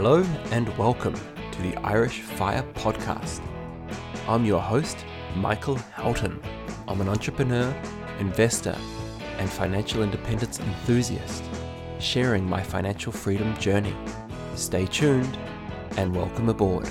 Hello and welcome to the Irish Fire Podcast. I'm your host, Michael Houghton. I'm an entrepreneur, investor, and financial independence enthusiast, sharing my financial freedom journey. Stay tuned and welcome aboard.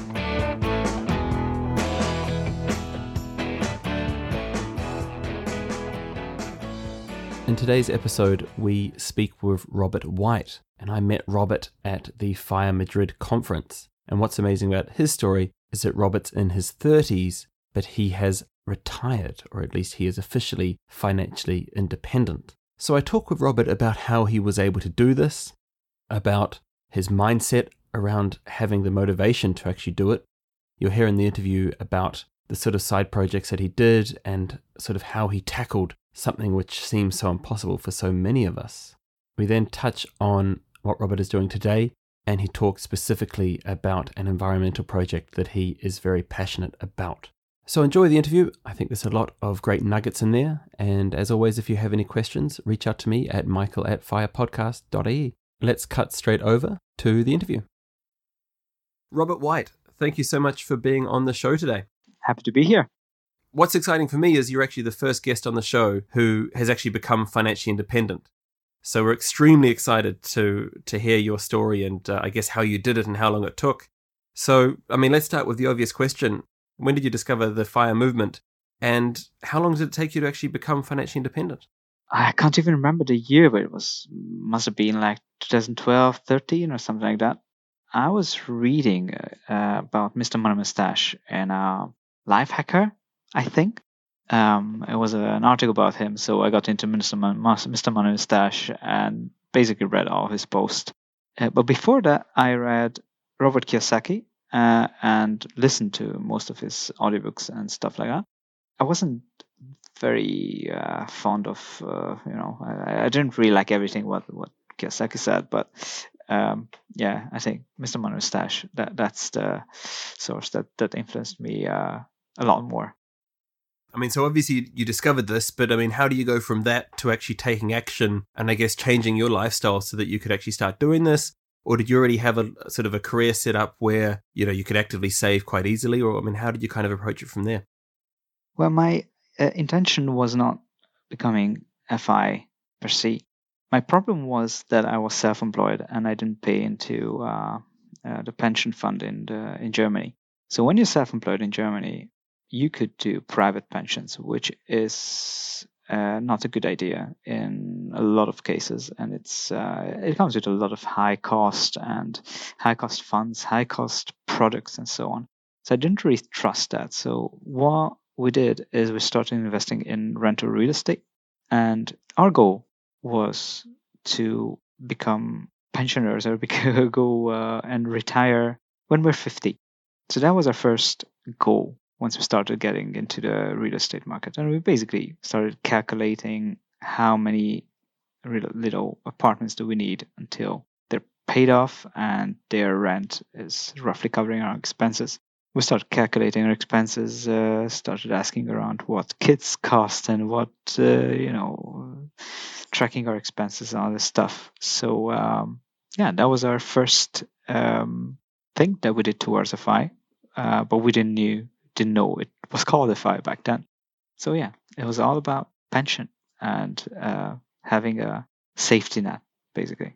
In today's episode, we speak with Robert White, and I met Robert at the Fire Madrid conference. And what's amazing about his story is that Robert's in his 30s, but he has retired, or at least he is officially financially independent. So I talk with Robert about how he was able to do this, about his mindset around having the motivation to actually do it. You'll hear in the interview about the sort of side projects that he did and sort of how he tackled something which seems so impossible for so many of us. We then touch on what Robert is doing today, and he talks specifically about an environmental project that he is very passionate about. So enjoy the interview. I think there's a lot of great nuggets in there. And as always, if you have any questions, reach out to me at michael at firepodcast.ie. Let's cut straight over to the interview. Robert White, thank you so much for being on the show today. Happy to be here. What's exciting for me is you're actually the first guest on the show who has actually become financially independent. So we're extremely excited to to hear your story and uh, I guess how you did it and how long it took. So, I mean, let's start with the obvious question. When did you discover the fire movement and how long did it take you to actually become financially independent? I can't even remember the year, but it was must have been like 2012, 13 or something like that. I was reading uh, about Mr. Money Mustache in uh, Lifehacker, I think um, it was a, an article about him, so I got into Mr. Man, Mr. Money Mustache and basically read all his posts. Uh, but before that, I read Robert Kiyosaki uh, and listened to most of his audiobooks and stuff like that. I wasn't very uh, fond of, uh, you know, I, I, didn't really like everything what what Kiyosaki said, but um, yeah, I think Mr. Money Mustache that that's the source that that influenced me uh, a lot more. I mean, so obviously you discovered this, but I mean, how do you go from that to actually taking action and I guess changing your lifestyle so that you could actually start doing this? Or did you already have a sort of a career set up where, you know, you could actively save quite easily? Or, I mean, how did you kind of approach it from there? Well, my uh, intention was not becoming FI per se. My problem was that I was self employed and I didn't pay into uh, uh, the pension fund in, the, in Germany. So when you're self employed in Germany, you could do private pensions, which is uh, not a good idea in a lot of cases, and it's uh, it comes with a lot of high cost and high cost funds, high cost products, and so on. So I didn't really trust that. So what we did is we started investing in rental real estate, and our goal was to become pensioners or go uh, and retire when we're 50. So that was our first goal once we started getting into the real estate market. And we basically started calculating how many little apartments do we need until they're paid off and their rent is roughly covering our expenses. We started calculating our expenses, uh, started asking around what kids cost and what, uh, you know, tracking our expenses and all this stuff. So, um, yeah, that was our first um, thing that we did towards a FI. Uh, but we didn't knew didn't know it was called a fire back then. So yeah, it was all about pension and uh, having a safety net, basically.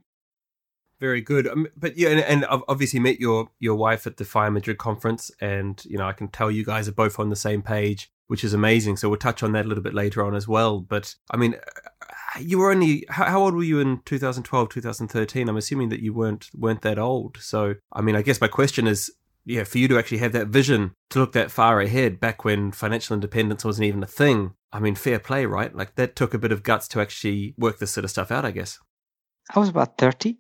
Very good. Um, but yeah, and, and, I've obviously met your your wife at the Fire Madrid conference, and you know I can tell you guys are both on the same page, which is amazing. So we'll touch on that a little bit later on as well. But I mean, uh, you were only how, how old were you in 2012, 2013? I'm assuming that you weren't weren't that old. So I mean, I guess my question is, yeah, for you to actually have that vision to look that far ahead back when financial independence wasn't even a thing. I mean, fair play, right? Like that took a bit of guts to actually work this sort of stuff out, I guess. I was about 30.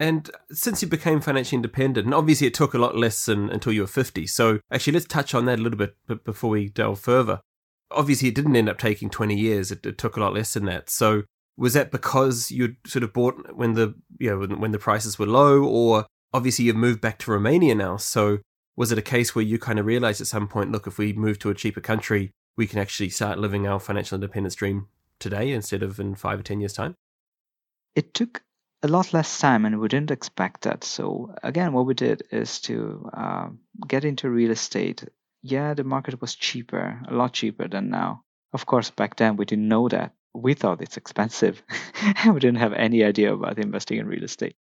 And since you became financially independent, and obviously it took a lot less than, until you were 50. So actually, let's touch on that a little bit before we delve further. Obviously, it didn't end up taking 20 years. It, it took a lot less than that. So was that because you'd sort of bought when the you know when, when the prices were low or obviously you've moved back to Romania now. So was it a case where you kind of realized at some point, look, if we move to a cheaper country, we can actually start living our financial independence dream today instead of in five or 10 years' time? It took a lot less time and we didn't expect that. So, again, what we did is to uh, get into real estate. Yeah, the market was cheaper, a lot cheaper than now. Of course, back then we didn't know that. We thought it's expensive we didn't have any idea about investing in real estate.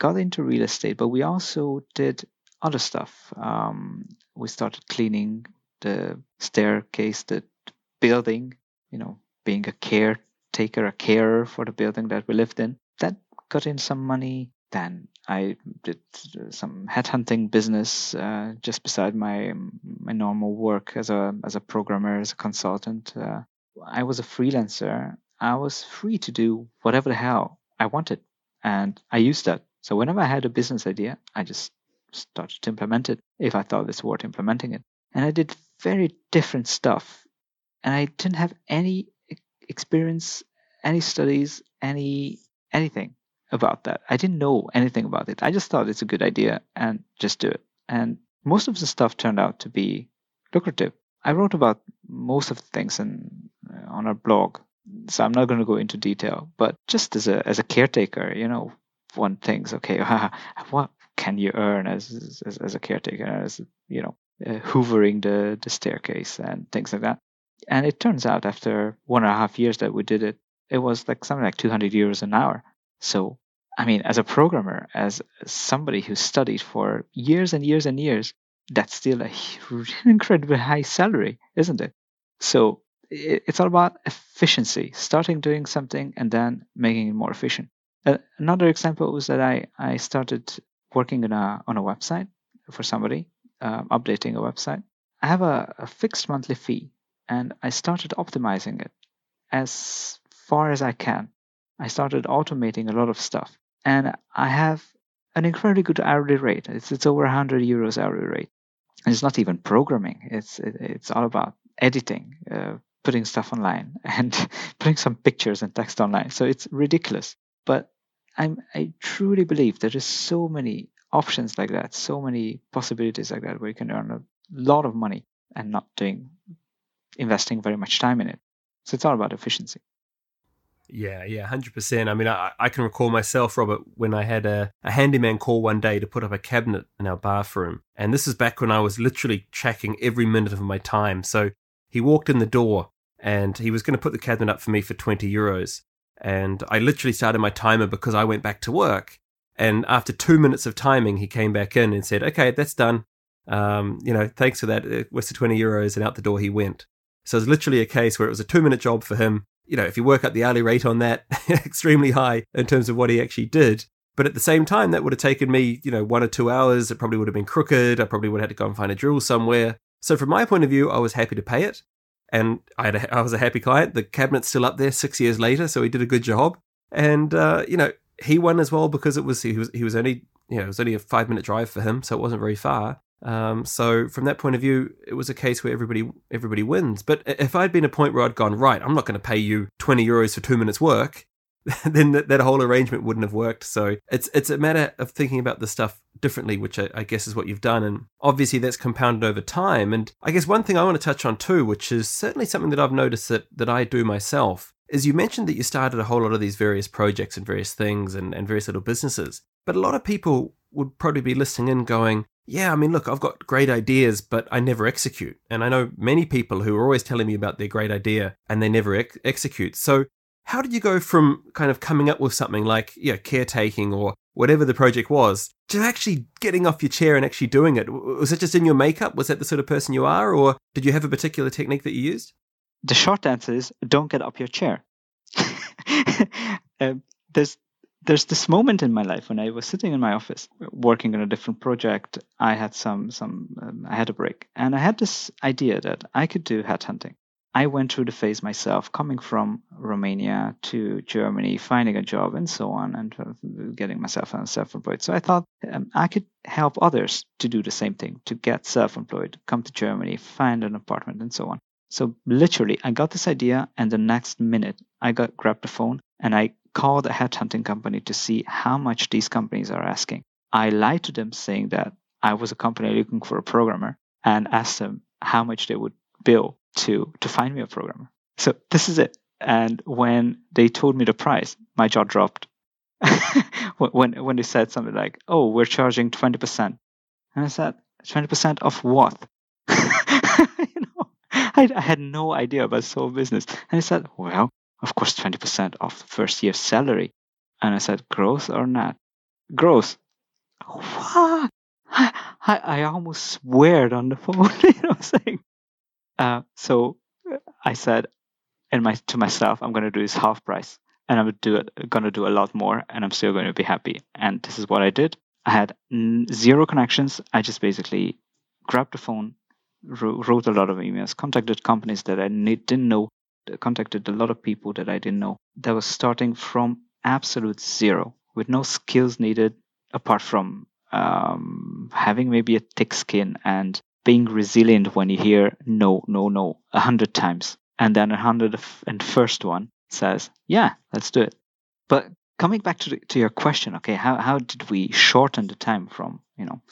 Got into real estate, but we also did other stuff. Um, we started cleaning the staircase, the building, you know, being a caretaker, a carer for the building that we lived in. That got in some money. Then I did some headhunting business uh, just beside my my normal work as a as a programmer, as a consultant. Uh, I was a freelancer. I was free to do whatever the hell I wanted, and I used that. So whenever I had a business idea, I just started to implement it if I thought it's worth implementing it. And I did very different stuff, and I didn't have any experience, any studies, any anything about that. I didn't know anything about it. I just thought it's a good idea and just do it. And most of the stuff turned out to be lucrative. I wrote about most of the things in, on our blog, so I'm not going to go into detail. But just as a as a caretaker, you know, one thinks, okay, what can you earn as as, as a caretaker, as you know, uh, hoovering the the staircase and things like that. And it turns out after one and a half years that we did it, it was like something like 200 euros an hour. So, I mean, as a programmer, as somebody who studied for years and years and years, that's still a incredibly high salary, isn't it? So it's all about efficiency, starting doing something and then making it more efficient. Uh, another example was that I, I started working on a, on a website for somebody, um, updating a website. I have a, a fixed monthly fee and I started optimizing it as far as I can. I started automating a lot of stuff, and I have an incredibly good hourly rate. It's it's over 100 euros hourly rate. And it's not even programming. It's it, it's all about editing, uh, putting stuff online, and putting some pictures and text online. So it's ridiculous. But I'm I truly believe there is so many options like that, so many possibilities like that where you can earn a lot of money and not doing investing very much time in it. So it's all about efficiency. Yeah, yeah, hundred percent. I mean, I, I can recall myself, Robert, when I had a, a handyman call one day to put up a cabinet in our bathroom, and this is back when I was literally tracking every minute of my time. So he walked in the door, and he was going to put the cabinet up for me for twenty euros, and I literally started my timer because I went back to work. And after two minutes of timing, he came back in and said, "Okay, that's done. Um, you know, thanks for that. It was the twenty euros?" And out the door he went. So it's literally a case where it was a two minute job for him you know, if you work out the hourly rate on that, extremely high in terms of what he actually did. But at the same time, that would have taken me, you know, one or two hours. It probably would have been crooked. I probably would have had to go and find a drill somewhere. So from my point of view, I was happy to pay it. And I, was a happy client. The cabinet's still up there six years later, so he did a good job. And, uh, you know, he won as well because it was he was he was only you know it was only a five minute drive for him, so it wasn't very far. Um, so from that point of view, it was a case where everybody everybody wins. But if I'd been a point where I'd gone right, I'm not going to pay you 20 euros for two minutes work, then that, that, whole arrangement wouldn't have worked. So it's it's a matter of thinking about the stuff differently, which I, I guess is what you've done, and obviously that's compounded over time. And I guess one thing I want to touch on too, which is certainly something that I've noticed that that I do myself, is you mentioned that you started a whole lot of these various projects and various things and, and various little businesses. But a lot of people would probably be listening in going, yeah, I mean, look, I've got great ideas, but I never execute. And I know many people who are always telling me about their great idea and they never ex- execute. So, how did you go from kind of coming up with something like, yeah, caretaking or whatever the project was to actually getting off your chair and actually doing it? Was it just in your makeup? Was that the sort of person you are? Or did you have a particular technique that you used? The short answer is don't get up your chair. uh, there's there's this moment in my life when I was sitting in my office working on a different project. I had some some um, I had a break, and I had this idea that I could do headhunting. I went through the phase myself, coming from Romania to Germany, finding a job, and so on, and uh, getting myself self-employed. So I thought um, I could help others to do the same thing, to get self-employed, come to Germany, find an apartment, and so on. So literally, I got this idea, and the next minute, I got grabbed the phone and I called a headhunting company to see how much these companies are asking. I lied to them saying that I was a company looking for a programmer and asked them how much they would bill to to find me a programmer. So this is it. And when they told me the price, my jaw dropped. when when they said something like, "Oh, we're charging twenty percent," and I said, 20 percent of what?" you know, I, I, had no idea about soul business, and he said, "Well, of course, twenty percent of the first year's salary." And I said, "Gross or not?" Gross. What? I, I, almost sweared on the phone. you know, saying. Uh, so I said, my to myself, I'm going to do this half price and I'm do it, going to do a lot more, and I'm still going to be happy. And this is what I did. I had zero connections. I just basically grabbed the phone, wrote a lot of emails, contacted companies that I didn't know, contacted a lot of people that I didn't know. That was starting from absolute zero with no skills needed apart from um, having maybe a thick skin and being resilient when you hear no, no, no a hundred times. And then a hundred and first one, says, yeah, let's do it. But coming back to, the, to your question, okay, how, how did we shorten the time from, you know,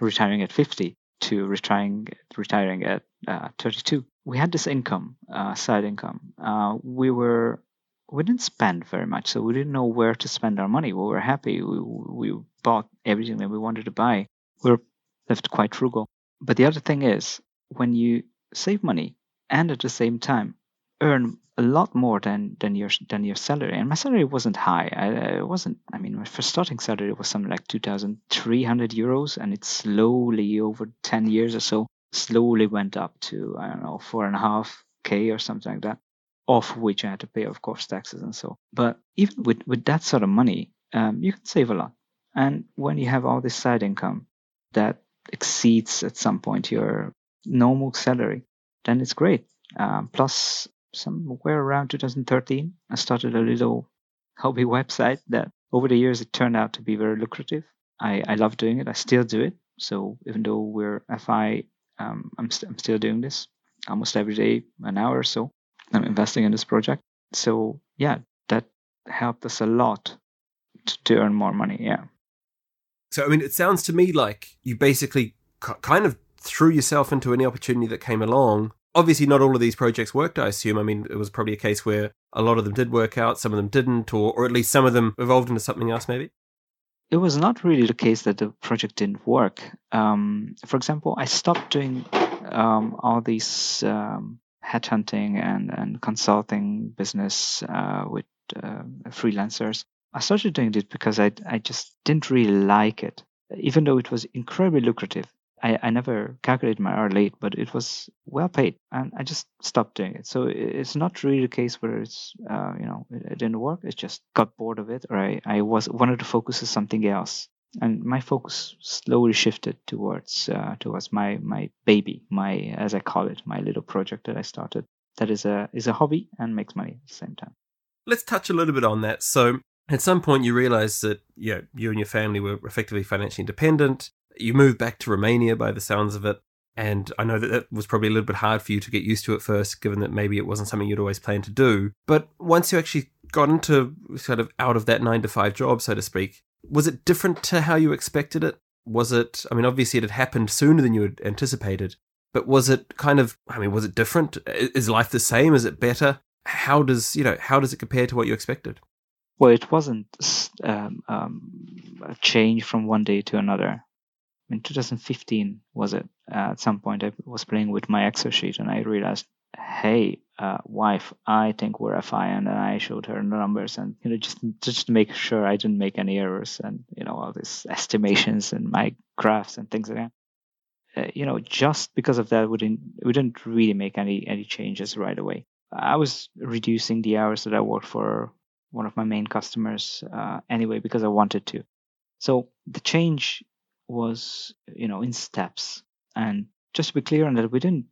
retiring at 50 to retiring, retiring at uh, 32? We had this income, uh, side income. Uh, we were, we didn't spend very much, so we didn't know where to spend our money. We were happy. We, we bought everything that we wanted to buy. We were left quite frugal. But the other thing is, when you save money and at the same time earn a lot more than than your than your salary. And my salary wasn't high. I, it wasn't. I mean, my first starting salary was something like two thousand three hundred euros, and it slowly over ten years or so slowly went up to I don't know four and a half k or something like that. off which I had to pay, of course, taxes and so. But even with with that sort of money, um, you can save a lot. And when you have all this side income that exceeds at some point your normal salary, then it's great. Um, plus, somewhere around 2013, I started a little hobby website that over the years it turned out to be very lucrative. I, I love doing it. I still do it. So even though we're FI, um, I'm, st- I'm still doing this almost every day, an hour or so. I'm investing in this project. So yeah, that helped us a lot to, to earn more money. Yeah. So I mean, it sounds to me like you basically kind of threw yourself into any opportunity that came along obviously not all of these projects worked, I assume. I mean, it was probably a case where a lot of them did work out, some of them didn't, or, or at least some of them evolved into something else, maybe? It was not really the case that the project didn't work. Um, for example, I stopped doing um, all these um, headhunting and, and consulting business uh, with uh, freelancers. I started doing this because I, I just didn't really like it. Even though it was incredibly lucrative, I, I never calculated my hour late, but it was well paid, and I just stopped doing it. So it's not really the case where it's uh, you know it, it, didn't work. It just got bored of it, or I, I was wanted to focus on something else, and my focus slowly shifted towards uh, towards my my baby, my as I call it, my little project that I started. That is a is a hobby and makes money at the same time. Let's touch a little bit on that. So at some point you realize that you, know, you and your family were effectively financially independent you moved back to Romania by the sounds of it. And I know that that was probably a little bit hard for you to get used to at first, given that maybe it wasn't something you'd always planned to do. But once you actually got into sort of out of that nine to five job, so to speak, was it different to how you expected it? Was it, I mean, obviously it had happened sooner than you had anticipated, but was it kind of, I mean, was it different? Is life the same? Is it better? How does, you know, how does it compare to what you expected? Well, it wasn't um, um, a change from one day to another. In 2015 was it uh, at some point i was playing with my excel sheet and i realized hey uh, wife i think we're a fi and i showed her the numbers and you know just just to make sure i didn't make any errors and you know all these estimations and my graphs and things like that. Uh, you know just because of that we didn't we didn't really make any any changes right away. I was reducing the hours that i worked for one of my main customers uh, anyway because i wanted to. So the change was you know in steps. And just to be clear on that we didn't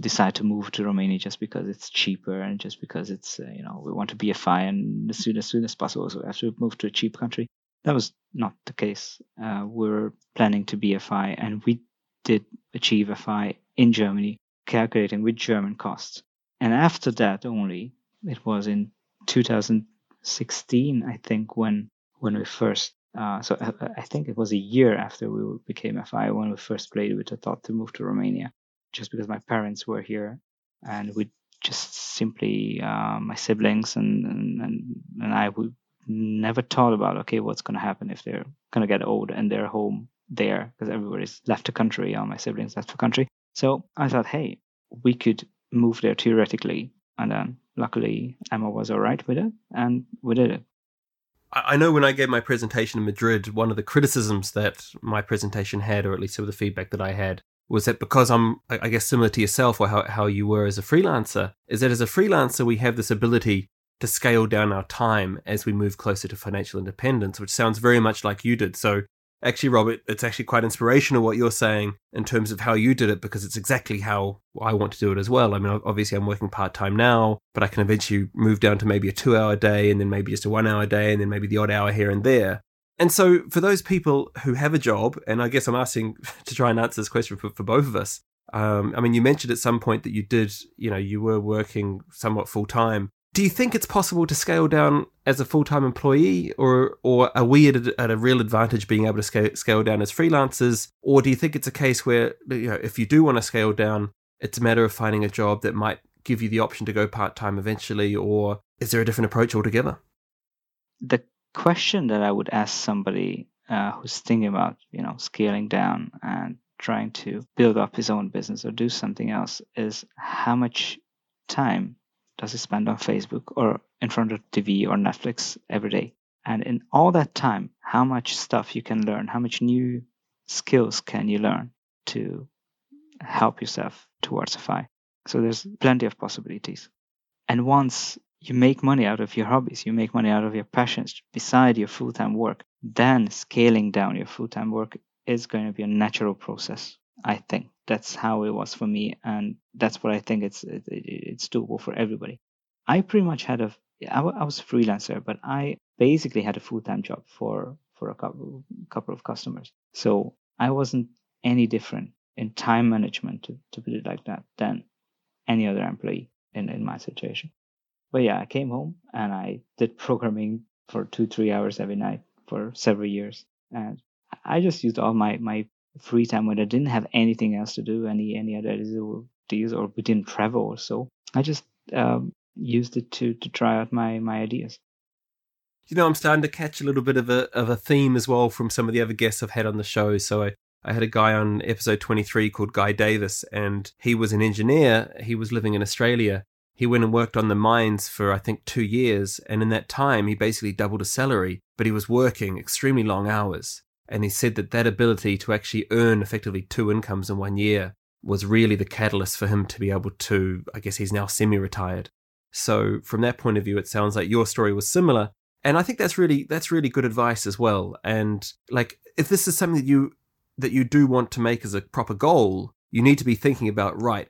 decide to move to romania just because it's cheaper and just because it's uh, you know we want to be a fi and as soon as soon as possible. So we move to a cheap country. That was not the case. Uh, we are planning to be a fi and we did achieve a fi in germany calculating with german costs. And after that only it was in 2016 i think when when we first uh, so I, I, think it was a year after we became FI when we first played with the thought to move to Romania, just because my parents were here, and we just simply uh, my siblings and, and and I we never thought about okay, what's going to happen if they're going to get old and they're home there because everybody's left the country. All my siblings left the country. So I thought, hey, we could move there theoretically. And then luckily Emma was all right with it and we did it. I know when I gave my presentation in Madrid, one of the criticisms that my presentation had, or at least some of the feedback that I had, was that because I'm, I guess, similar to yourself or how, how you were as a freelancer, is that as a freelancer, we have this ability to scale down our time as we move closer to financial independence, which sounds very much like you did. So actually, Robert, it's actually quite inspirational what you're saying in terms of how you did it because it's exactly how I want to do it as well. I mean, obviously, I'm working part time now, but I can eventually move down to maybe a two hour day and then maybe just a one hour day and then maybe the odd hour here and there. And so, for those people who have a job, and I guess I'm asking to try and answer this question for, for both of us. Um, I mean, you mentioned at some point that you did, you know, you were working somewhat full time do you think it's possible to scale down as a full-time employee or or are we at a, at a, real advantage being able to scale, scale down as freelancers? Or do you think it's a case where you know if you do want to scale down it's a matter of finding a job that might give you the option to go part-time eventually or is there a different approach altogether? The question that i would ask somebody uh, who's thinking about you know scaling down and trying to build up his own business or do something else is how much time does he spend on Facebook or in front of TV or Netflix every day? And in all that time, how much stuff you can learn, how much new skills can you learn to help yourself towards FI? So there's plenty of possibilities. And once you make money out of your hobbies, you make money out of your passions beside your full time work, then scaling down your full time work is going to be a natural process, I think that's how it was for me, and that's what I think it's it, it's doable for everybody. I pretty much had a I, I was a freelancer, but I basically had a full time job for for a couple couple of customers, so I wasn't any different in time management to, to put it like that than any other employee in, in my situation. But yeah, I came home and I did programming for two, three hours every night for several years. And I just used all my, my free time when I didn't have anything else to do, any any other ideas, or we didn't travel. So I just um, used it to to try out my my ideas. You know, I'm starting to catch a little bit of a of a theme as well from some of the other guests I've had on the show. So I, I had a guy on episode 23 called Guy Davis, and he was an engineer. He was living in Australia. He went and worked on the mines for, I think, two years. And in that time, he basically doubled his salary, but he was working extremely long hours. And he said that that ability to actually earn effectively two incomes in one year was really the catalyst for him to be able to, I guess he's now semi retired. So from that point of view, it sounds like your story was similar. And I think that's really that's really good advice as well. And like if this is something that you that you do want to make as a proper goal, you need to be thinking about right,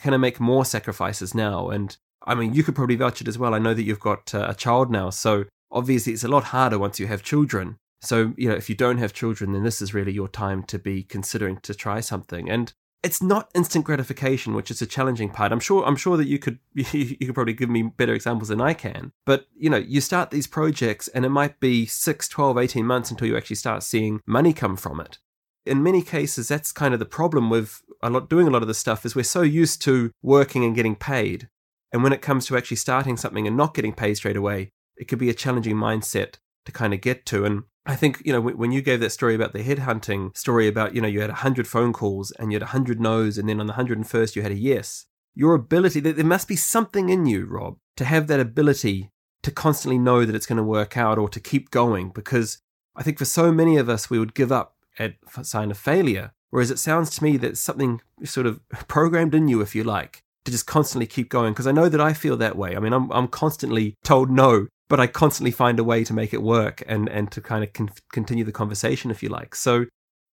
can I make more sacrifices now? And I mean, you could probably vouch it as well. I know that you've got uh, a child now, so obviously it's a lot harder once you have children. So, you know, if you don't have children, then this is really your time to be considering to try something. And it's not instant gratification, which is a challenging part. I'm sure I'm sure that you could you could probably give me better examples than I can. But, you know, you start these projects and it might be 6, 12, 18 months until you actually start seeing money come from it. In many cases, that's kind of the problem with a lot doing a lot of this stuff is we're so used to working and getting paid. And when it comes to actually starting something and not getting paid straight away, it could be a challenging mindset to kind of get to. And I think, you know, when you gave that story about the headhunting story about, you know, you had 100 phone calls and you had 100 no's, and then on the 101st, you had a yes. Your ability, there must be something in you, Rob, to have that ability to constantly know that it's going to work out or to keep going. Because I think for so many of us, we would give up at sign of failure. Whereas it sounds to me that something sort of programmed in you, if you like, to just constantly keep going. Because I know that I feel that way. I mean, I'm, I'm constantly told no but I constantly find a way to make it work and and to kind of con- continue the conversation, if you like. So,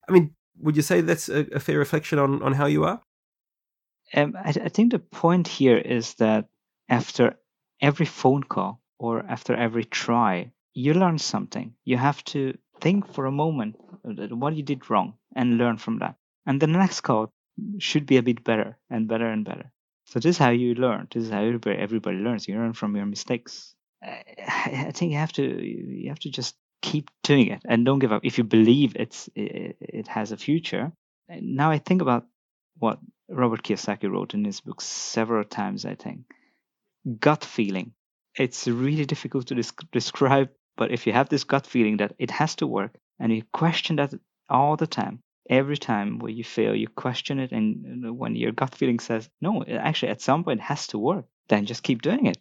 I mean, would you say that's a, a fair reflection on on how you are? Um, I, I think the point here is that after every phone call or after every try, you learn something. You have to think for a moment what you did wrong and learn from that. And the next call should be a bit better and better and better. So this is how you learn. This is how everybody, everybody learns. You learn from your mistakes. I think you have to you have to just keep doing it and don't give up. If you believe it's it, it has a future. Eh, now I think about what Robert Kiyosaki wrote in his book several times. I think gut feeling. It's really difficult to describe But if you have this gut feeling that it has to work and you question that all the time, every time where you fail, you question it. And when your gut feeling says, no, actually, at some point has to work, then just keep doing it.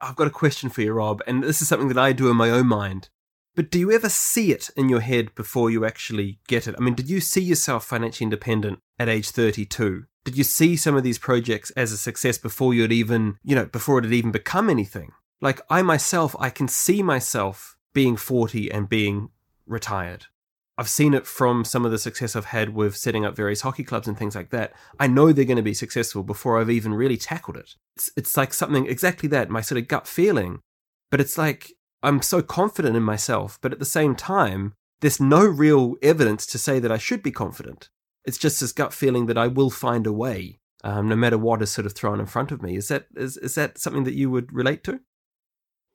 I've got a question for you, Rob, and this is something that I do in my own mind. But do you ever see it in your head before you actually get it? I mean, did you see yourself financially independent at age 32? Did you see some of these projects as a success before you had even, you know, before it had even become anything? Like I myself, I can see myself being 40 and being retired. I've seen it from some of the success I've had with setting up various hockey clubs and things like that. I know they're going to be successful before I've even really tackled it. It's, it's like something exactly that, my sort of gut feeling. But it's like I'm so confident in myself, but at the same time, there's no real evidence to say that I should be confident. It's just this gut feeling that I will find a way, um, no matter what is sort of thrown in front of me. Is that is, is that something that you would relate to?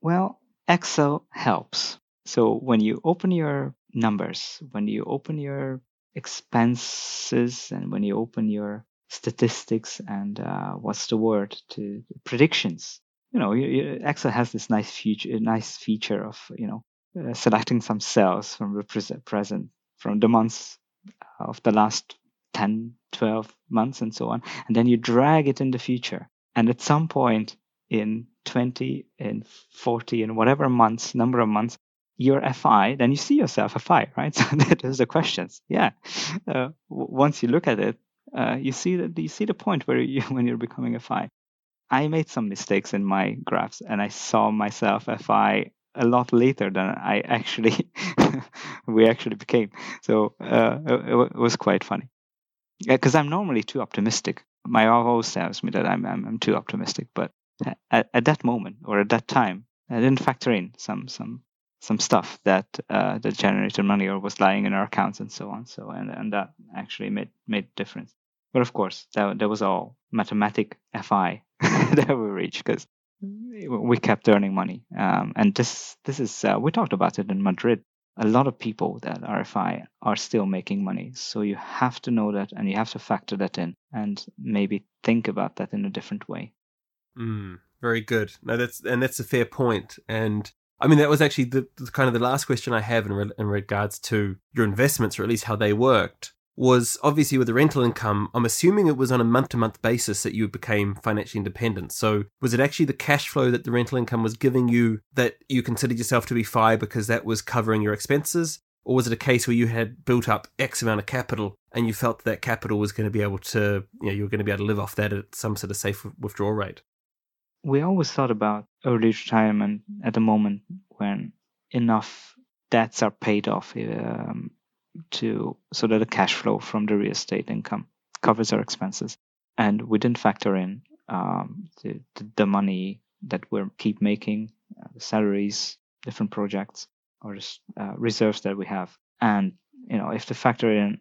Well, Excel helps. So when you open your numbers, when you open your expenses, and when you open your statistics and uh, what's the word? To predictions, you know, Excel has this nice feature, nice feature of you know uh, selecting some cells from the present, from the months of the last 10, 12 months, and so on, and then you drag it in the future. And at some point in 20, in 40, in whatever months, number of months, you're FI, then you see yourself FI, right? So that is the questions. Yeah. Uh, once you look at it, uh, you see that you see the point where you when you're becoming a FI. I made some mistakes in my graphs, and I saw myself FI a lot later than I actually we actually became. So uh, it, it, was quite funny because I'm normally too optimistic. My always tells me that I'm, I'm, I'm too optimistic, but at, at, that moment or at that time, I didn't factor in some some some stuff that uh, that generated money or was lying in our accounts and so on. So and and that actually made made difference. But of course, that that was all mathematic FI that we reached because we kept earning money. Um, and this this is uh, we talked about it in Madrid. A lot of people that are FI are still making money. So you have to know that and you have to factor that in and maybe think about that in a different way. Mm, very good. No, that's and that's a fair point. And I mean, that was actually the, the kind of the last question I have in, re- in regards to your investments, or at least how they worked. Was obviously with the rental income. I'm assuming it was on a month to month basis that you became financially independent. So, was it actually the cash flow that the rental income was giving you that you considered yourself to be FI because that was covering your expenses? Or was it a case where you had built up X amount of capital and you felt that, that capital was going to be able to, you know, you were going to be able to live off that at some sort of safe withdrawal rate? We always thought about early retirement at the moment when enough debts are paid off um, to so that the cash flow from the real estate income covers our expenses, and we didn't factor in um, the, the money that we keep making, uh, salaries, different projects, or just, uh, reserves that we have, and you know if to factor in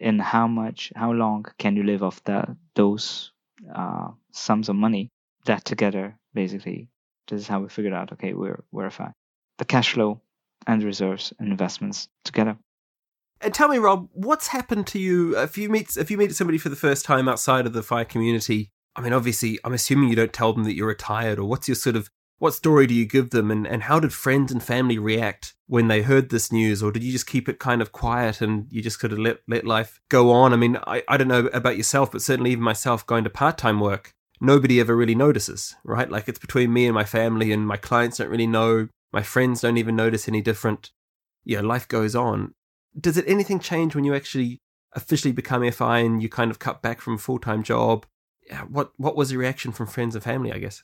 in how much, how long can you live off that those uh, sums of money that together, basically, this is how we figured out, okay, we're, we're FI. The cash flow and reserves and investments together. And tell me, Rob, what's happened to you if you meet if you meet somebody for the first time outside of the fire community? I mean, obviously, I'm assuming you don't tell them that you're retired, or what's your sort of what story do you give them, and, and how did friends and family react when they heard this news, or did you just keep it kind of quiet and you just could have let let life go on? I mean, I, I don't know about yourself, but certainly even myself going to part time work, nobody ever really notices, right? Like it's between me and my family, and my clients don't really know. My friends don't even notice any different. Yeah, life goes on. Does it anything change when you actually officially become FI and you kind of cut back from a full time job? What what was the reaction from friends and family? I guess.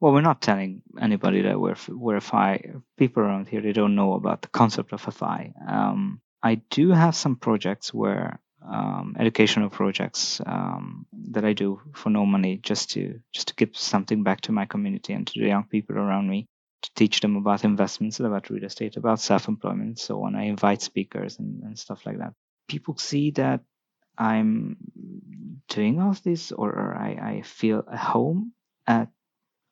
Well, we're not telling anybody that we're we're FI. People around here they don't know about the concept of FI. Um, I do have some projects where um, educational projects um, that I do for no money, just to just to give something back to my community and to the young people around me, to teach them about investments, about real estate, about self-employment, so on. I invite speakers and, and stuff like that. People see that I'm doing all this, or, or I, I feel at home at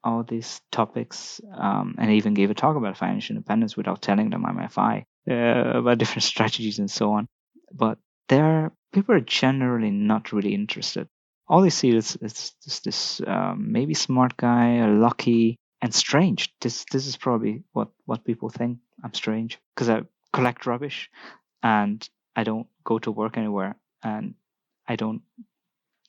all these topics, um, and I even gave a talk about financial independence without telling them I'm FI, uh, about different strategies and so on. But there people are generally not really interested. All they see is, is, is this um, maybe smart guy, lucky, and strange. This this is probably what what people think. I'm strange because I collect rubbish, and I don't go to work anywhere, and I don't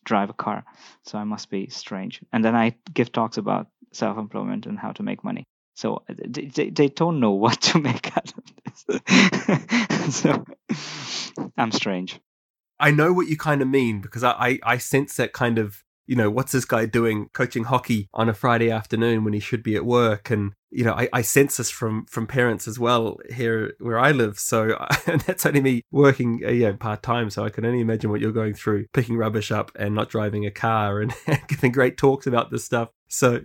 drive a car, so I must be strange. And then I give talks about self-employment and how to make money. So uh, they, they don't know what to make out of this. so I'm strange. I know what you kind of mean because I, I, I sense that kind of you know, what's this guy doing coaching hockey on a Friday afternoon when he should be at work? And, you know, I, I sense this from, from parents as well here where I live. So and that's only me working, uh, yeah, part time. So I can only imagine what you're going through, picking rubbish up and not driving a car and giving great talks about this stuff. So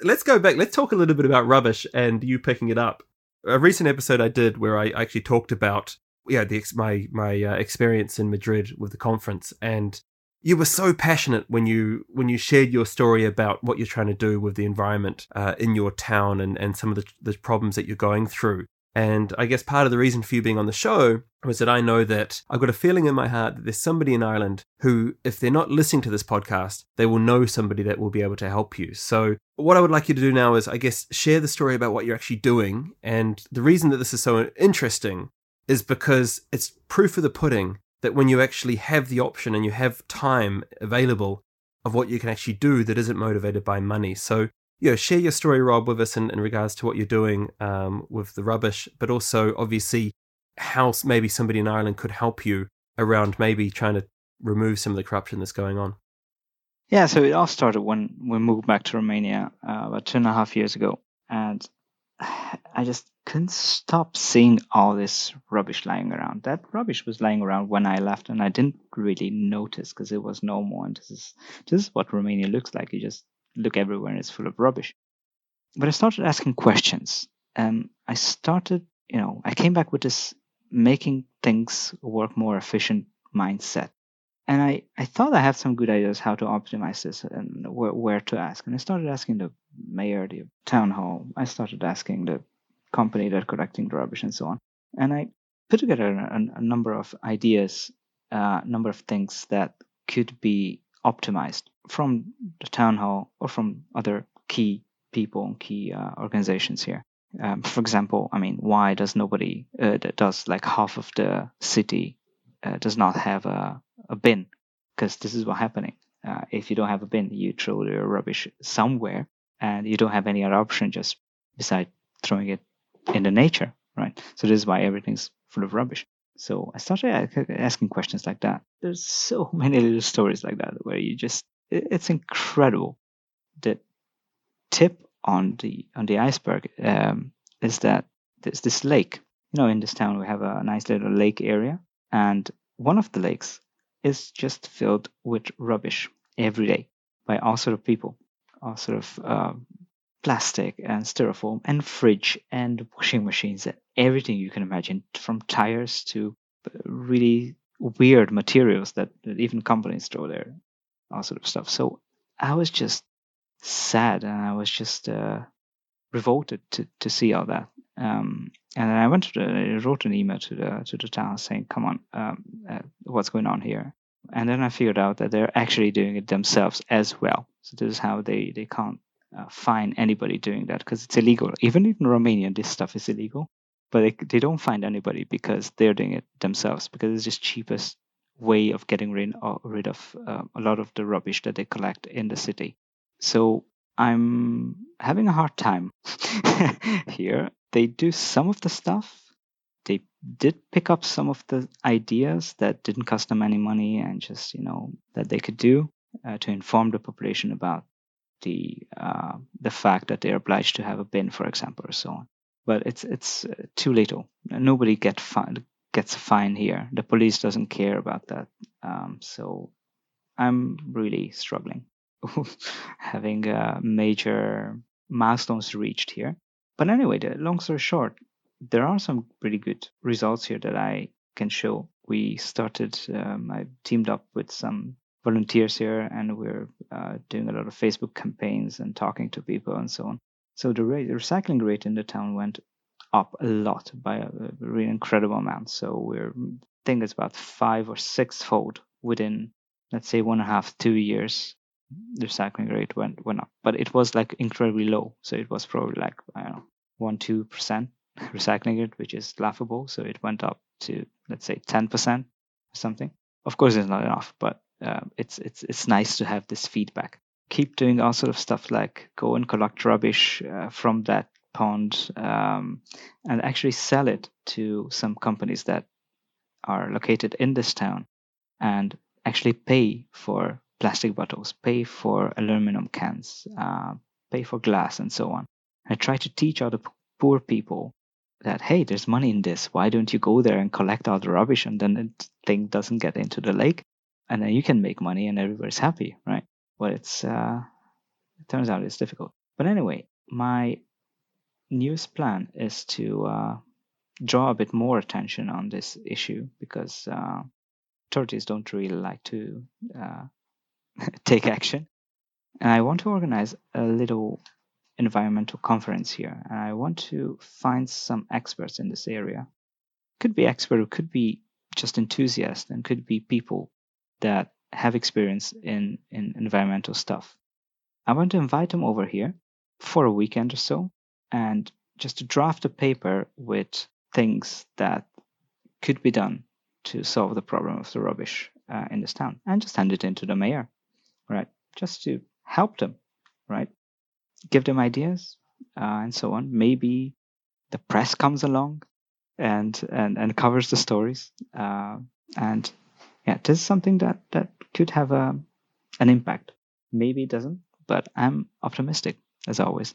let's go back. Let's talk a little bit about rubbish and you picking it up. A recent episode I did where I actually talked about yeah the my my uh, experience in Madrid with the conference and you were so passionate when you when you shared your story about what you're trying to do with the environment uh, in your town and, and some of the, the problems that you're going through. And I guess part of the reason for you being on the show was that I know that I've got a feeling in my heart that there's somebody in Ireland who, if they're not listening to this podcast, they will know somebody that will be able to help you. So, what I would like you to do now is, I guess, share the story about what you're actually doing. And the reason that this is so interesting is because it's proof of the pudding that when you actually have the option and you have time available of what you can actually do that isn't motivated by money. So, you know, share your story, Rob, with us in, in regards to what you're doing um, with the rubbish, but also obviously how maybe somebody in Ireland could help you around maybe trying to remove some of the corruption that's going on. Yeah, so it all started when we moved back to Romania uh, about two and a half years ago, and I just couldn't stop seeing all this rubbish lying around. That rubbish was lying around when I left, and I didn't really notice because it was normal. And this is this is what Romania looks like. You just look everywhere, and it's full of rubbish. But I started asking questions, and I started, you know, I came back with this making things work more efficient mindset. And I, I thought I had some good ideas how to optimize this and where, where to ask. And I started asking the mayor, the town hall. I started asking the company that collecting the rubbish and so on. And I put together a, a number of ideas, a uh, number of things that could be optimized from the town hall or from other key people and key uh, organizations here. Um, for example, I mean, why does nobody uh, does like half of the city uh, does not have a, a bin? Because this is what's happening. Uh, if you don't have a bin, you throw your rubbish somewhere, and you don't have any other option just beside throwing it in the nature, right? So this is why everything's full of rubbish. So I started asking questions like that. There's so many little stories like that where you just it's incredible. The tip on the on the iceberg um, is that there's this lake. You know, in this town we have a nice little lake area, and one of the lakes is just filled with rubbish every day by all sort of people, all sort of uh, plastic and styrofoam and fridge and washing machines and everything you can imagine from tires to really weird materials that, that even companies throw there all sort of stuff. So i was just sad and i was just uh, revolted to, to see all that um, and then i went to the, I wrote an email to the to the town saying come on um, uh, what's going on here and then i figured out that they're actually doing it themselves as well so this is how they they can't uh, anybody doing that because it's illegal. Even in Romania, this stuff is illegal, but they, they don't find anybody because they're doing it themselves because it's just cheapest way of getting rid, uh, rid of uh, a lot of the rubbish that they collect in the city. So I'm having a hard time here. They do some of the stuff. They did pick up some of the ideas that didn't cost them any money and just, you know, that they could do uh, to inform the population about the uh, the fact that they're obliged to have a bin, for example, or so on. But it's it's uh, too little. Nobody get fined, gets a fine here. The police doesn't care about that. Um, so I'm really struggling, having uh, major milestones reached here. But anyway, the long story short, there are some pretty good results here that I can show. We started. Um, I teamed up with some volunteers here, and we're uh, doing a lot of Facebook campaigns and talking to people and so on. So the, recycling rate in the town went up a lot by a, a really incredible amount. So we're I think it's about five or six fold within let's say one and a half two years the recycling rate went went up, but it was like incredibly low. So it was probably like I don't know one two percent recycling rate, which is laughable. So it went up to let's say ten percent or something. Of course, it's not enough, but uh, it's it's it's nice to have this feedback. Keep doing all sort of stuff like go and collect rubbish uh, from that pond um, and actually sell it to some companies that are located in this town and actually pay for plastic bottles, pay for aluminum cans, uh, pay for glass, and so on. I try to teach other poor people that hey, there's money in this. Why don't you go there and collect all the rubbish, and then the thing doesn't get into the lake, and then you can make money and everybody's happy, right? Well, it's uh, it turns out it's difficult. But anyway, my newest plan is to uh, draw a bit more attention on this issue because uh, authorities don't really like to uh, take action. And I want to organize a little environmental conference here. And I want to find some experts in this area. Could be expert, it could be just enthusiasts, and could be people that have experience in, in environmental stuff. I want to invite them over here for a weekend or so and just to draft a paper with things that could be done to solve the problem of the rubbish uh, in this town and just hand it in to the mayor, right? Just to help them, right? Give them ideas uh, and so on. Maybe the press comes along and and, and covers the stories. Uh, and yeah, this is something that, that could have a, an impact. Maybe it doesn't, but I'm optimistic as always.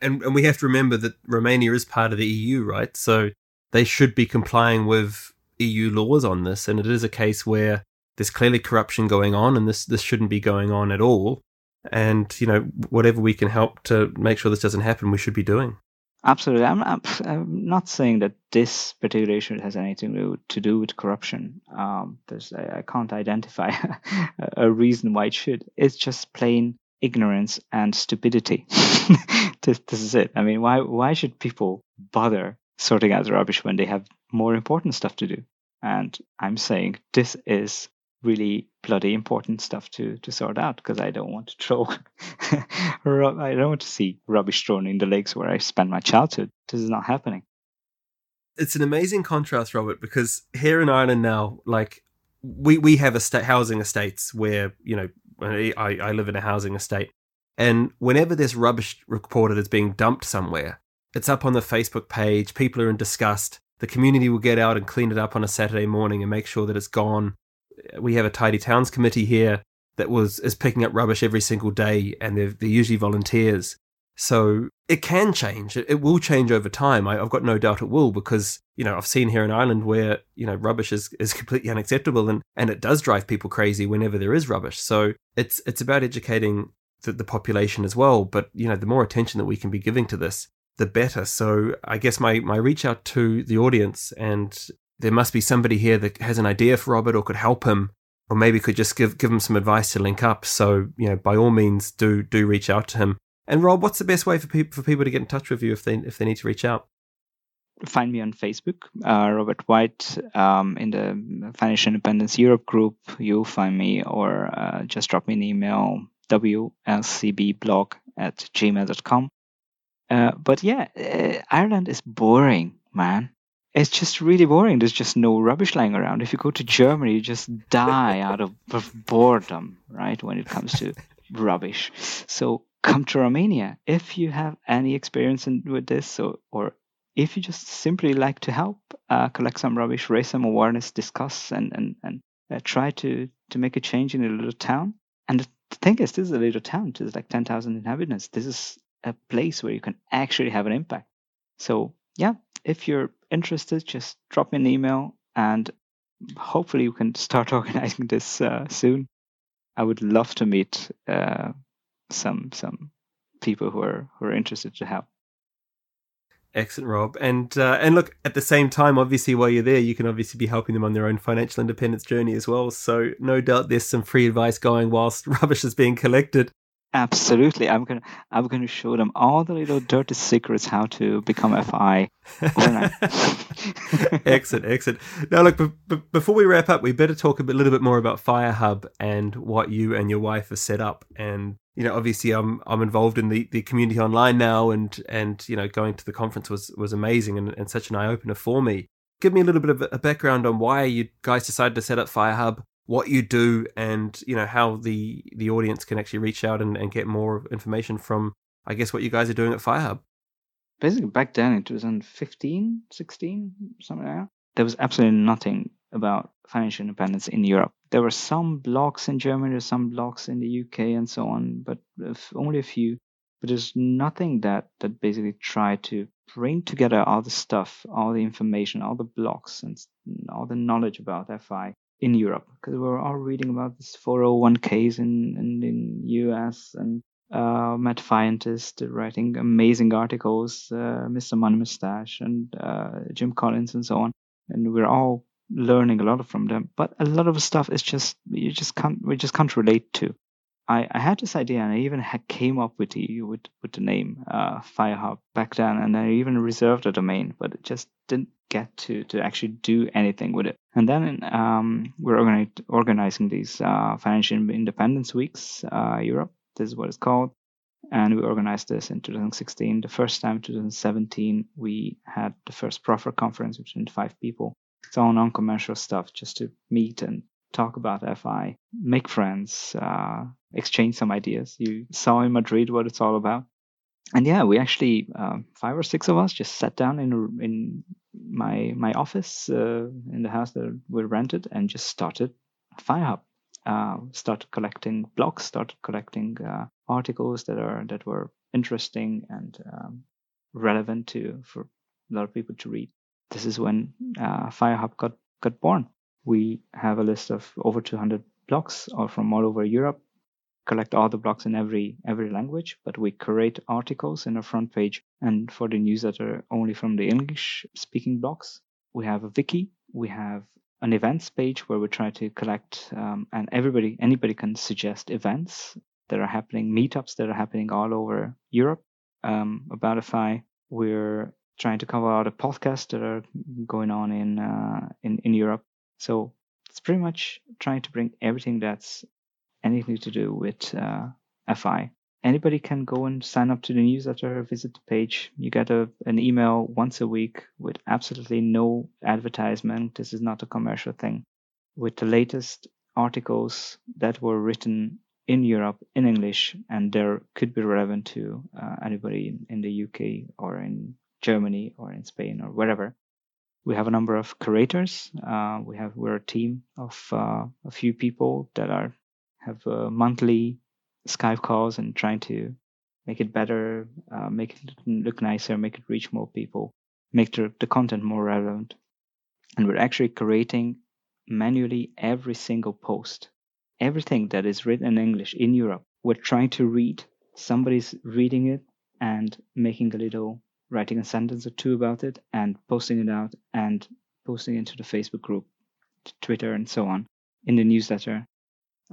And, and we have to remember that Romania is part of the EU, right? So they should be complying with EU laws on this, and it is a case where there's clearly corruption going on, and this this shouldn't be going on at all. And you know, whatever we can help to make sure this doesn't happen, we should be doing. Absolutely, I'm, I'm, not saying that this particular issue has anything to, to do with corruption. Um, there's I, I can't identify a reason why it should. It's just plain ignorance and stupidity. this, this is it. I mean, why why should people bother sorting out the rubbish when they have more important stuff to do. And I'm saying this is really bloody important stuff to to sort out because I don't want to throw I don't want to see rubbish thrown in the lakes where I spent my childhood. This is not happening. It's an amazing contrast, Robert, because here in Ireland now, like we we have estate housing estates where you know I I live in a housing estate, and whenever there's rubbish reported as being dumped somewhere, it's up on the Facebook page. People are in disgust. The community will get out and clean it up on a Saturday morning and make sure that it's gone. We have a tidy towns committee here that was is picking up rubbish every single day, and they're, they're usually volunteers. So it can change. It, will change over time. I, have got no doubt it will because you know I've seen here in Ireland where you know rubbish is, is completely unacceptable, and and it does drive people crazy whenever there is rubbish. So it's it's about educating the, the population as well. But you know the more attention that we can be giving to this, the better. So I guess my, my reach out to the audience and there must be somebody here that has an idea for Robert or could help him or maybe could just give give him some advice to link up. So, you know, by all means do do reach out to him. And Rob, what's the best way for people for people to get in touch with you if they if they need to reach out? Find me on Facebook, uh, Robert White, um, in the Financial Independence Europe group. You'll find me, or uh, just drop me an email, wlcbblog at gmail.com. Uh, but yeah, uh, Ireland is boring, man. It's just really boring. There's just no rubbish lying around. If you go to Germany, you just die out of, of boredom, right? When it comes to rubbish. So come to Romania if you have any experience in, with this, or, or if you just simply like to help uh, collect some rubbish, raise some awareness, discuss, and and and uh, try to to make a change in a little town. And the thing is, this is a little town. There's like ten thousand inhabitants. This is a place where you can actually have an impact. So, yeah, if you're interested, just drop me an email and hopefully you can start organizing this uh, soon. I would love to meet uh, some some people who are who are interested to help. Excellent, Rob. And uh, and look, at the same time, obviously, while you're there, you can obviously be helping them on their own financial independence journey as well. So no doubt there's some free advice going whilst rubbish is being collected. Absolutely, I'm gonna I'm gonna show them all the little dirty secrets how to become FI excellent, excellent. Now, look, b- b- before we wrap up, we better talk a bit, little bit more about FireHub and what you and your wife have set up. And you know, obviously, I'm I'm involved in the, the community online now, and and you know, going to the conference was was amazing and, and such an eye opener for me. Give me a little bit of a background on why you guys decided to set up FireHub what you do and you know how the the audience can actually reach out and, and get more information from i guess what you guys are doing at firehub. Basically back then in 2015 16 something like that. There was absolutely nothing about financial independence in europe. There were some blogs in germany there's some blogs in the uk and so on but only a few. But there's nothing that that basically tried to bring together all the stuff all the information all the blogs and all the knowledge about fi in Europe because we were all reading about this 401ks in in, in US and uh, Mad Fientist writing amazing articles, uh, Mr. Money Mustache and uh, Jim Collins and so on, and we're all learning a lot from them. But a lot of stuff is just you just can't we just can't relate to. I, I had this idea and I even had came up with the with, with the name uh, Firehub back then, and I even reserved a domain, but it just didn't get to to actually do anything with it. And then um, we're organi- organizing these uh, financial independence weeks, uh, Europe. This is what it's called, and we organized this in 2016. The first time, 2017, we had the first Proffer conference, which was five people. It's all non-commercial stuff, just to meet and talk about FI, make friends, uh, exchange some ideas. You saw in Madrid what it's all about. And yeah, we actually uh, five or six of us just sat down in in my my office uh, in the house that we rented and just started FireHub. Uh, started collecting blogs, started collecting uh, articles that are that were interesting and um, relevant to for a lot of people to read. This is when uh, FireHub got got born. We have a list of over 200 blogs all from all over Europe. Collect all the blogs in every every language, but we create articles in our front page and for the newsletter only from the English speaking blocks. We have a wiki. We have an events page where we try to collect um, and everybody anybody can suggest events that are happening, meetups that are happening all over Europe um, about FI. We're trying to cover all the podcasts that are going on in uh, in in Europe. So it's pretty much trying to bring everything that's anything to do with uh, FI. Anybody can go and sign up to the newsletter, visit the page. You get a, an email once a week with absolutely no advertisement. This is not a commercial thing. With the latest articles that were written in Europe in English and there could be relevant to uh, anybody in, in the UK or in Germany or in Spain or wherever we have a number of curators. Uh, we have we're a team of uh, a few people that are have uh, monthly Skype calls and trying to make it better, uh, make it look nicer, make it reach more people, make the, the content more relevant. And we're actually creating manually every single post, everything that is written in English in Europe. We're trying to read. Somebody's reading it and making a little writing a sentence or two about it and posting it out and posting it into the Facebook group, Twitter, and so on. In the newsletter,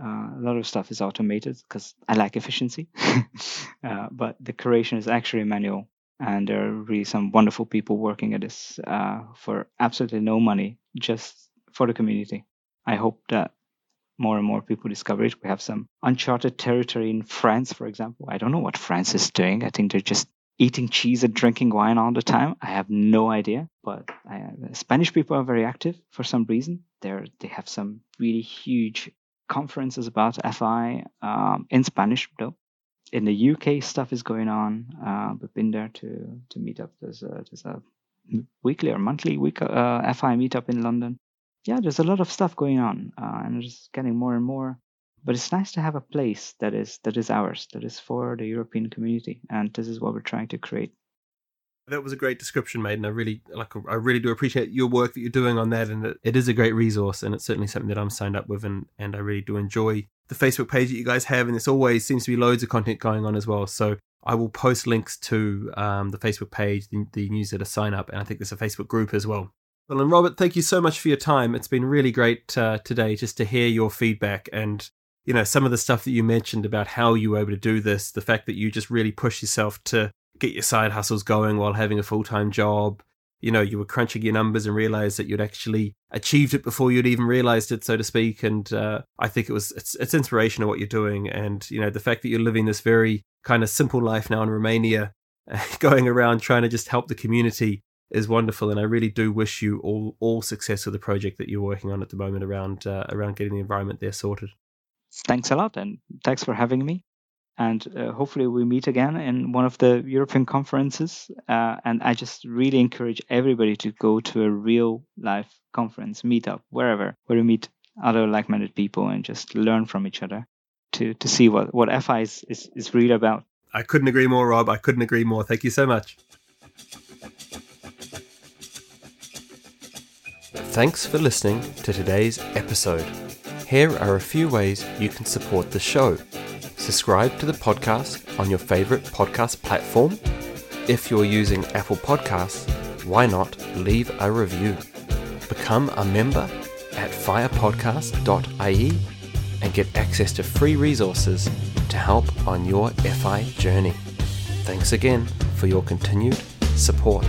uh, a lot of stuff is automated because I like efficiency, uh, but the creation is actually manual. And there are really some wonderful people working at this uh, for absolutely no money, just for the community. I hope that more and more people discover it. We have some uncharted territory in France, for example. I don't know what France is doing. I think they're just eating cheese and drinking wine all the time. I have no idea, but I, Spanish people are very active for some reason. They're they have some really huge conferences about FI um, in Spanish though. In the UK, stuff is going on. Uh, we've been there to to meet up. There's a there's a weekly or monthly week uh, FI meetup in London. Yeah, there's a lot of stuff going on, uh, and it's getting more and more but it's nice to have a place that is that is ours that is for the european community and this is what we're trying to create that was a great description made and i really like i really do appreciate your work that you're doing on that and it, it is a great resource and it's certainly something that i'm signed up with and and i really do enjoy the facebook page that you guys have and there's always seems to be loads of content going on as well so i will post links to um, the facebook page the, the newsletter sign up and i think there's a facebook group as well well, and Robert, thank you so much for your time. It's been really great uh, today just to hear your feedback and you know, some of the stuff that you mentioned about how you were able to do this, the fact that you just really push yourself to get your side hustles going while having a full time job. You know, you were crunching your numbers and realized that you'd actually achieved it before you'd even realized it, so to speak. And uh, I think it was it's, it's inspirational what you're doing, and you know the fact that you're living this very kind of simple life now in Romania, going around trying to just help the community is wonderful. And I really do wish you all all success with the project that you're working on at the moment around uh, around getting the environment there sorted. Thanks a lot, and thanks for having me and uh, hopefully we meet again in one of the European conferences. Uh, and I just really encourage everybody to go to a real life conference, meetup, wherever, where you meet other like-minded people and just learn from each other to to see what what FI is is, is really about. I couldn't agree more, Rob. I couldn't agree more. Thank you so much. Thanks for listening to today's episode. Here are a few ways you can support the show subscribe to the podcast on your favorite podcast platform. If you're using Apple Podcasts, why not leave a review? Become a member at firepodcast.ie and get access to free resources to help on your FI journey. Thanks again for your continued support.